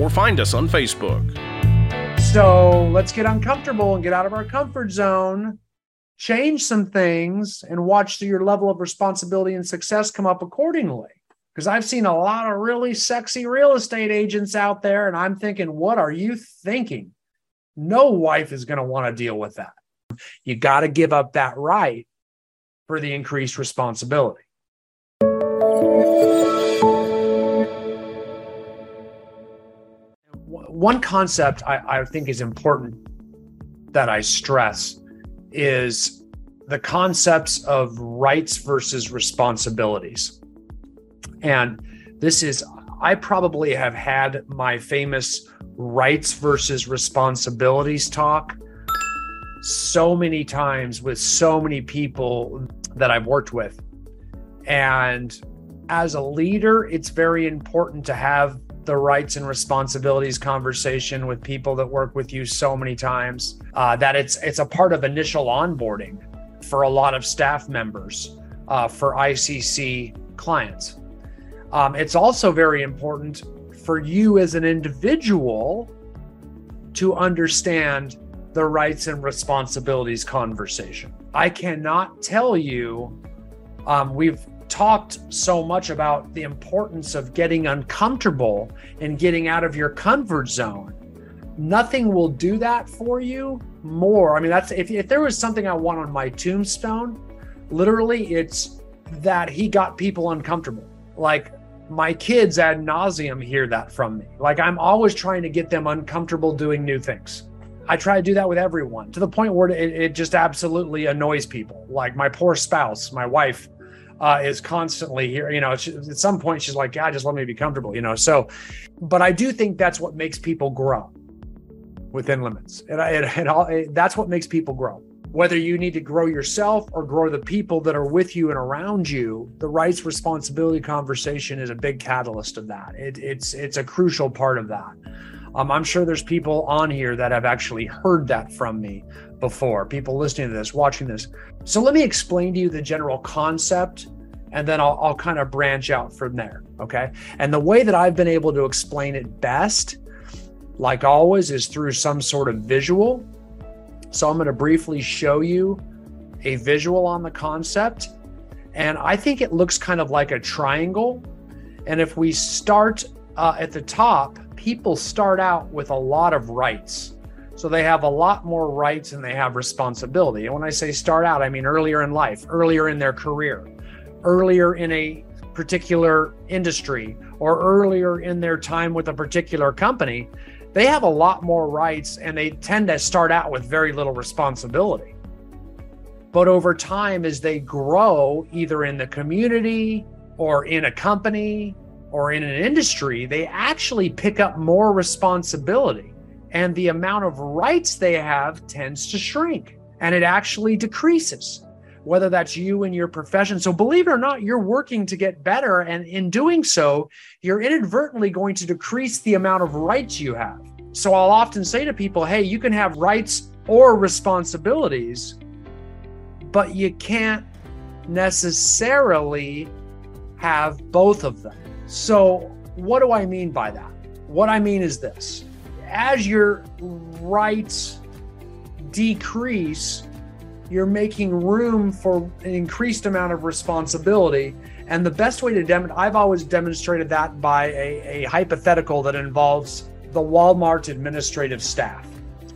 or find us on Facebook. So let's get uncomfortable and get out of our comfort zone, change some things, and watch your level of responsibility and success come up accordingly. Because I've seen a lot of really sexy real estate agents out there, and I'm thinking, what are you thinking? No wife is going to want to deal with that. You got to give up that right for the increased responsibility. One concept I, I think is important that I stress is the concepts of rights versus responsibilities. And this is, I probably have had my famous rights versus responsibilities talk so many times with so many people that I've worked with. And as a leader, it's very important to have the rights and responsibilities conversation with people that work with you so many times uh, that it's it's a part of initial onboarding for a lot of staff members uh, for ICC clients. Um, it's also very important for you as an individual to understand the rights and responsibilities conversation. I cannot tell you, um, we've talked so much about the importance of getting uncomfortable and getting out of your comfort zone. Nothing will do that for you more. I mean, that's if, if there was something I want on my tombstone, literally, it's that he got people uncomfortable. Like my kids ad nauseum hear that from me. Like I'm always trying to get them uncomfortable doing new things. I try to do that with everyone to the point where it, it just absolutely annoys people. Like my poor spouse, my wife, uh, is constantly here. You know, she, at some point she's like, "God, just let me be comfortable." You know, so, but I do think that's what makes people grow within limits, and, I, and, all, that's what makes people grow. Whether you need to grow yourself or grow the people that are with you and around you, the rights responsibility conversation is a big catalyst of that. It, it's it's a crucial part of that. Um, I'm sure there's people on here that have actually heard that from me before, people listening to this, watching this. So let me explain to you the general concept and then I'll, I'll kind of branch out from there. Okay. And the way that I've been able to explain it best, like always, is through some sort of visual. So I'm going to briefly show you a visual on the concept. And I think it looks kind of like a triangle. And if we start uh, at the top, people start out with a lot of rights. So they have a lot more rights and they have responsibility. And when I say start out, I mean earlier in life, earlier in their career, earlier in a particular industry, or earlier in their time with a particular company. They have a lot more rights and they tend to start out with very little responsibility. But over time, as they grow, either in the community or in a company or in an industry, they actually pick up more responsibility and the amount of rights they have tends to shrink and it actually decreases whether that's you and your profession. So believe it or not you're working to get better and in doing so you're inadvertently going to decrease the amount of rights you have. So i'll often say to people hey you can have rights or responsibilities but you can't necessarily have both of them so what do i mean by that what i mean is this as your rights decrease, you're making room for an increased amount of responsibility. And the best way to demonstrate, I've always demonstrated that by a, a hypothetical that involves the Walmart administrative staff.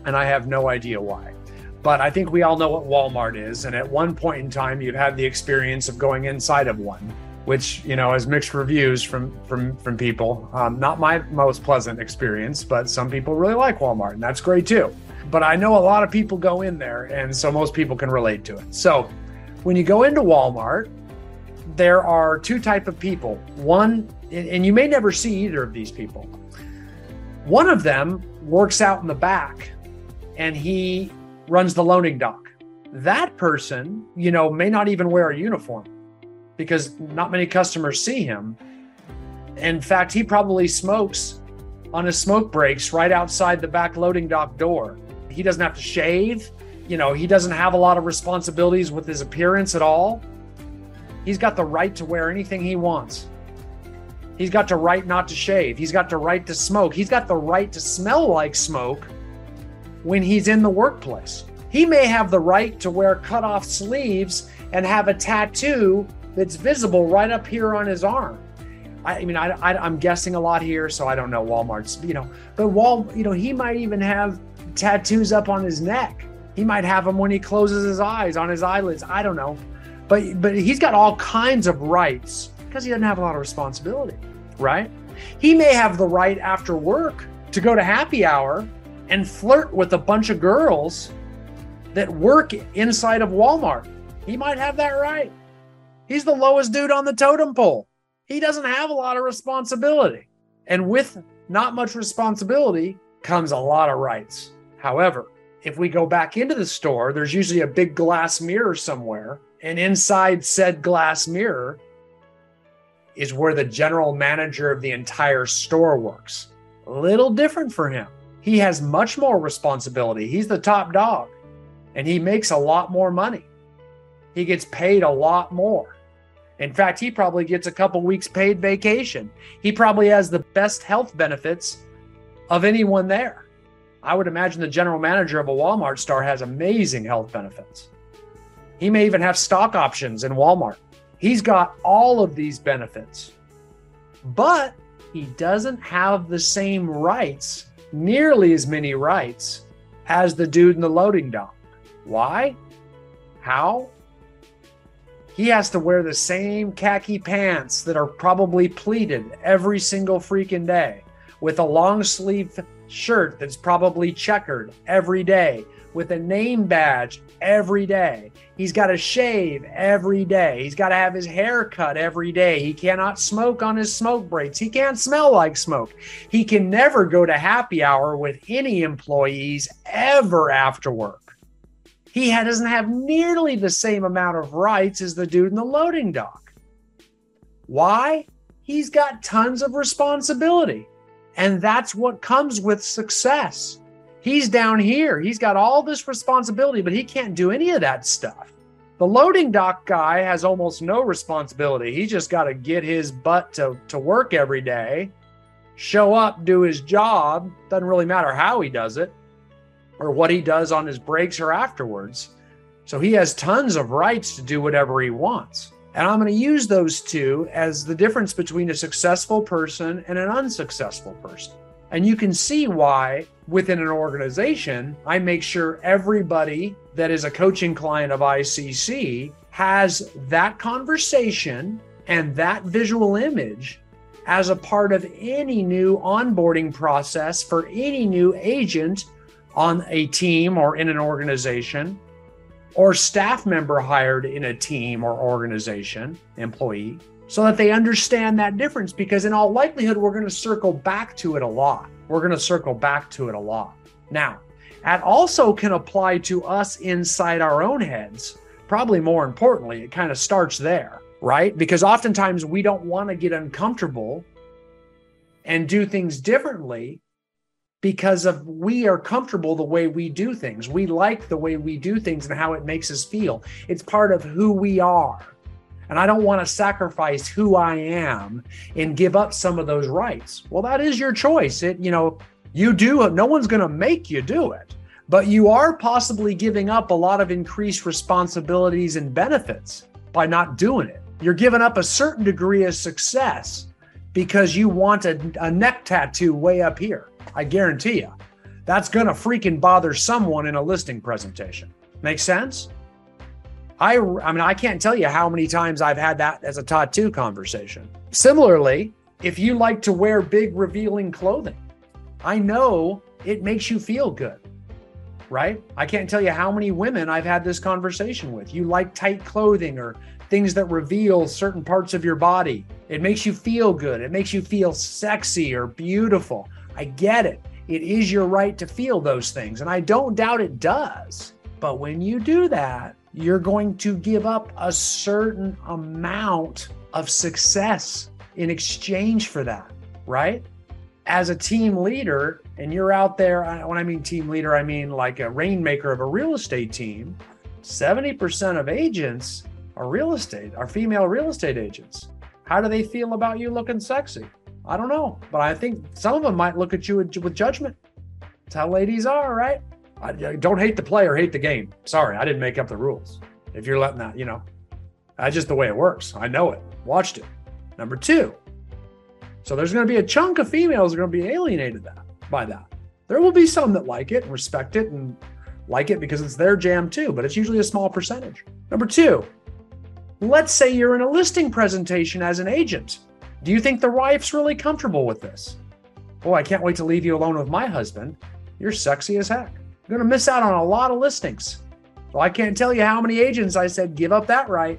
And I have no idea why. But I think we all know what Walmart is. And at one point in time, you've had the experience of going inside of one which you know has mixed reviews from from from people. Um, not my most pleasant experience, but some people really like Walmart, and that's great too. But I know a lot of people go in there, and so most people can relate to it. So when you go into Walmart, there are two type of people. One, and you may never see either of these people. One of them works out in the back and he runs the loaning dock. That person, you know, may not even wear a uniform because not many customers see him. In fact, he probably smokes on his smoke breaks right outside the back loading dock door. He doesn't have to shave. You know, he doesn't have a lot of responsibilities with his appearance at all. He's got the right to wear anything he wants. He's got the right not to shave. He's got the right to smoke. He's got the right to smell like smoke when he's in the workplace. He may have the right to wear cut off sleeves and have a tattoo that's visible right up here on his arm. I, mean, I, I'm guessing a lot here, so I don't know Walmart's, you know, but Wal, you know, he might even have tattoos up on his neck. He might have them when he closes his eyes on his eyelids. I don't know, but but he's got all kinds of rights because he doesn't have a lot of responsibility, right? He may have the right after work to go to happy hour and flirt with a bunch of girls that work inside of Walmart. He might have that right. He's the lowest dude on the totem pole. He doesn't have a lot of responsibility. And with not much responsibility comes a lot of rights. However, if we go back into the store, there's usually a big glass mirror somewhere. And inside said glass mirror is where the general manager of the entire store works. A little different for him. He has much more responsibility. He's the top dog and he makes a lot more money. He gets paid a lot more. In fact, he probably gets a couple weeks paid vacation. He probably has the best health benefits of anyone there. I would imagine the general manager of a Walmart store has amazing health benefits. He may even have stock options in Walmart. He's got all of these benefits, but he doesn't have the same rights, nearly as many rights, as the dude in the loading dock. Why? How? He has to wear the same khaki pants that are probably pleated every single freaking day with a long sleeve shirt that's probably checkered every day with a name badge every day. He's got to shave every day. He's got to have his hair cut every day. He cannot smoke on his smoke breaks. He can't smell like smoke. He can never go to happy hour with any employees ever after work he doesn't have nearly the same amount of rights as the dude in the loading dock. Why? He's got tons of responsibility. And that's what comes with success. He's down here. He's got all this responsibility, but he can't do any of that stuff. The loading dock guy has almost no responsibility. He just got to get his butt to, to work every day, show up, do his job. Doesn't really matter how he does it or what he does on his breaks or afterwards. So he has tons of rights to do whatever he wants. And I'm going to use those two as the difference between a successful person and an unsuccessful person. And you can see why within an organization, I make sure everybody that is a coaching client of ICC has that conversation and that visual image as a part of any new onboarding process for any new agent on a team or in an organization, or staff member hired in a team or organization, employee, so that they understand that difference. Because in all likelihood, we're going to circle back to it a lot. We're going to circle back to it a lot. Now, that also can apply to us inside our own heads. Probably more importantly, it kind of starts there, right? Because oftentimes we don't want to get uncomfortable and do things differently because of we are comfortable the way we do things. We like the way we do things and how it makes us feel. It's part of who we are. And I don't want to sacrifice who I am and give up some of those rights. Well, that is your choice. It, you know, you do, no one's going to make you do it, but you are possibly giving up a lot of increased responsibilities and benefits by not doing it. You're giving up a certain degree of success because you want a, a neck tattoo way up here. I guarantee you, that's going to freaking bother someone in a listing presentation. Make sense? I, I mean, I can't tell you how many times I've had that as a tattoo conversation. Similarly, if you like to wear big revealing clothing, I know it makes you feel good, right? I can't tell you how many women I've had this conversation with. You like tight clothing or things that reveal certain parts of your body. It makes you feel good. It makes you feel sexy or beautiful. I get it. It is your right to feel those things. And I don't doubt it does. But when you do that, you're going to give up a certain amount of success in exchange for that, right? As a team leader, and you're out there, when I mean team leader, I mean like a rainmaker of a real estate team, 70% of agents are real estate, are female real estate agents. How do they feel about you looking sexy? I don't know, but I think some of them might look at you with, judgment. That's how ladies are, right? I, don't hate the player, hate the game. Sorry, I didn't make up the rules. If you're letting that, you know, that's just the way it works. I know it. Watched it. Number two. So there's going to be a chunk of females are going to be alienated that by that. There will be some that like it and respect it and like it because it's their jam too, but it's usually a small percentage. Number two, let's say you're in a listing presentation as an agent do you think the wife's really comfortable with this? Boy, I can't wait to leave you alone with my husband. You're sexy as heck. You're going to miss out on a lot of listings. Well, I can't tell you how many agents I said, give up that right.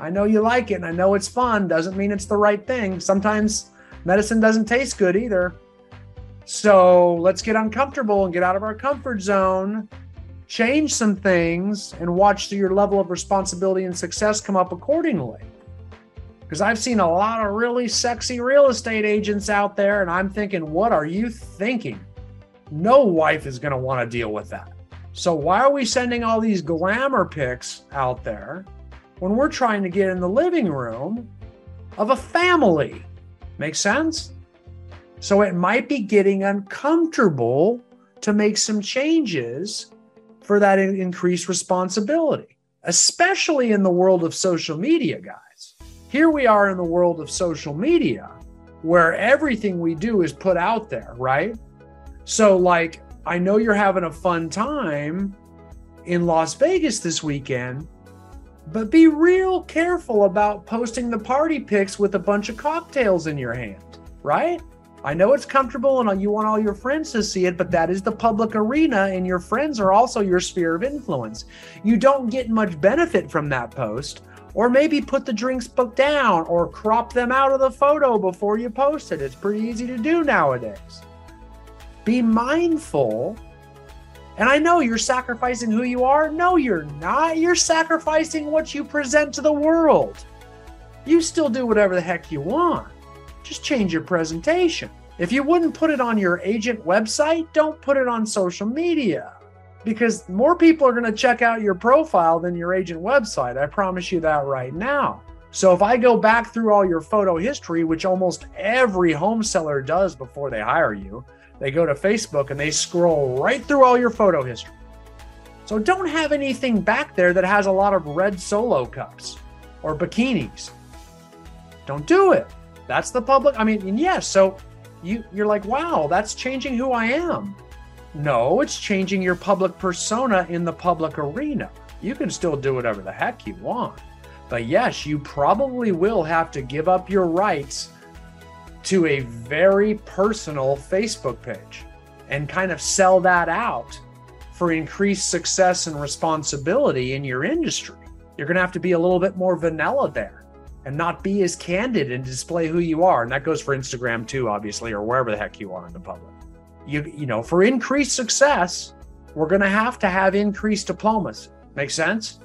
I know you like it and I know it's fun. Doesn't mean it's the right thing. Sometimes medicine doesn't taste good either. So let's get uncomfortable and get out of our comfort zone, change some things, and watch your level of responsibility and success come up accordingly because I've seen a lot of really sexy real estate agents out there, and I'm thinking, what are you thinking? No wife is going to want to deal with that. So, why are we sending all these glamour pics out there when we're trying to get in the living room of a family? Make sense? So, it might be getting uncomfortable to make some changes for that increased responsibility, especially in the world of social media, guys. Here we are in the world of social media where everything we do is put out there, right? So, like, I know you're having a fun time in Las Vegas this weekend, but be real careful about posting the party pics with a bunch of cocktails in your hand, right? I know it's comfortable and you want all your friends to see it, but that is the public arena, and your friends are also your sphere of influence. You don't get much benefit from that post or maybe put the drinks book down or crop them out of the photo before you post it. It's pretty easy to do nowadays. Be mindful. And I know you're sacrificing who you are. No, you're not. You're sacrificing what you present to the world. You still do whatever the heck you want. Just change your presentation. If you wouldn't put it on your agent website, don't put it on social media because more people are going to check out your profile than your agent website. I promise you that right now. So if I go back through all your photo history, which almost every home seller does before they hire you, they go to Facebook and they scroll right through all your photo history. So don't have anything back there that has a lot of red solo cups or bikinis. Don't do it. That's the public. I mean, yes. So you you're like, wow, that's changing who I am. No, it's changing your public persona in the public arena. You can still do whatever the heck you want. But yes, you probably will have to give up your rights to a very personal Facebook page and kind of sell that out for increased success and responsibility in your industry. You're going to have to be a little bit more vanilla there and not be as candid and display who you are. And that goes for Instagram too, obviously, or wherever the heck you are in the public you you know for increased success we're going to have to have increased diplomacy. Make sense?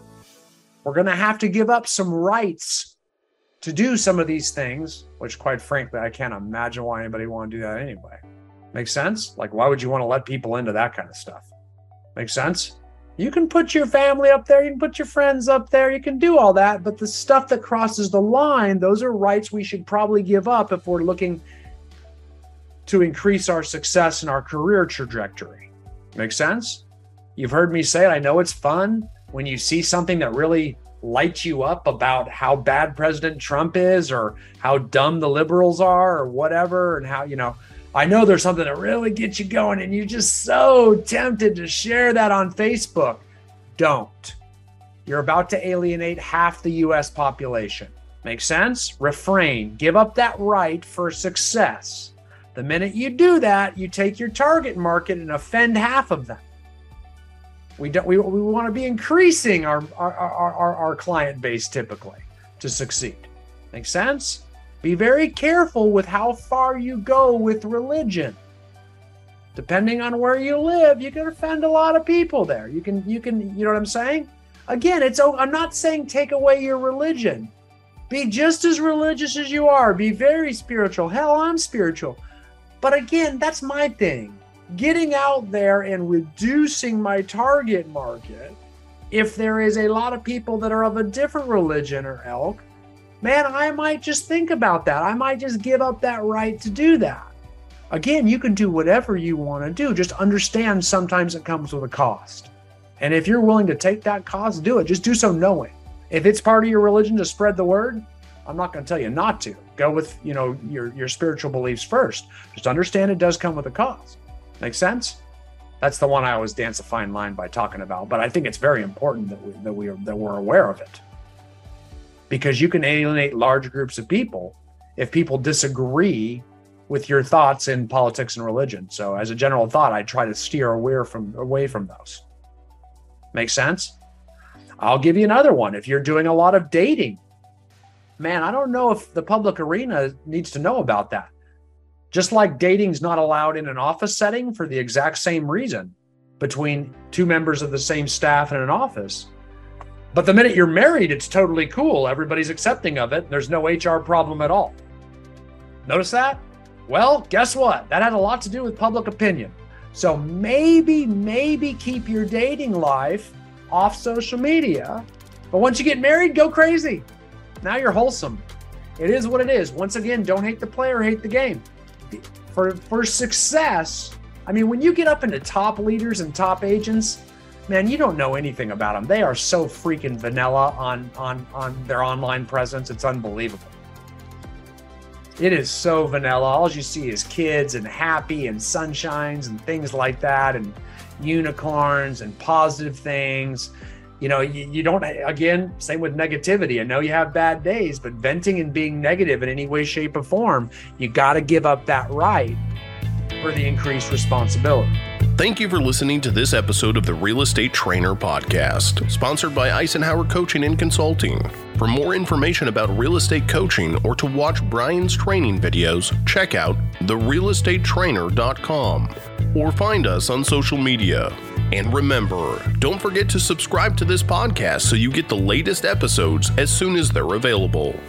We're going to have to give up some rights to do some of these things which quite frankly i can't imagine why anybody want to do that anyway. Make sense? Like why would you want to let people into that kind of stuff? Make sense? You can put your family up there you can put your friends up there you can do all that but the stuff that crosses the line those are rights we should probably give up if we're looking to increase our success in our career trajectory. Make sense? You've heard me say it. I know it's fun when you see something that really lights you up about how bad President Trump is or how dumb the liberals are or whatever, and how, you know, I know there's something that really gets you going and you're just so tempted to share that on Facebook. Don't. You're about to alienate half the US population. Make sense? Refrain. Give up that right for success. The minute you do that, you take your target market and offend half of them. We don't we, we want to be increasing our our, our, our, client base typically to succeed. Make sense? Be very careful with how far you go with religion. depending on where you live, you can offend a lot of people there. You can, you can, you know what I'm saying? Again, it's, oh, I'm not saying take away your religion. Be just as religious as you are. Be very spiritual. Hell, I'm spiritual. But again, that's my thing. Getting out there and reducing my target market. If there is a lot of people that are of a different religion or elk, man, I might just think about that. I might just give up that right to do that. Again, you can do whatever you want to do. Just understand sometimes it comes with a cost. And if you're willing to take that cost, do it. Just do so knowing. If it's part of your religion to spread the word, I'm not going to tell you not to. Go with, you know, your your spiritual beliefs first. Just understand it does come with a cost. Make sense? That's the one I always dance a fine line by talking about. But I think it's very important that we that we are, that we're aware of it. Because you can alienate large groups of people if people disagree with your thoughts in politics and religion. So as a general thought, I try to steer away from away from those. Make sense? I'll give you another one. If you're doing a lot of dating, man, I don't know if the public arena needs to know about that. Just like dating's not allowed in an office setting for the exact same reason between two members of the same staff in an office. But the minute you're married, it's totally cool. Everybody's accepting of it. There's no HR problem at all. Notice that? Well, guess what? That had a lot to do with public opinion. So maybe, maybe keep your dating life off social media. But once you get married, go crazy. Now you're wholesome. It is what it is. Once again, don't hate the player, hate the game. For for success, I mean, when you get up into top leaders and top agents, man, you don't know anything about them. They are so freaking vanilla on on on their online presence. It's unbelievable. It is so vanilla. All you see is kids and happy and sunshines and things like that, and unicorns and positive things. You know, you, you don't, again, same with negativity. I know you have bad days, but venting and being negative in any way, shape, or form, you got to give up that right for the increased responsibility. Thank you for listening to this episode of the Real Estate Trainer Podcast, sponsored by Icenhower Coaching and Consulting. For more information about real estate coaching or to watch Brian's training videos, check out therealestatetrainer.com or find us on social media. And remember, don't forget to subscribe to this podcast so you get the latest episodes as soon as they're available.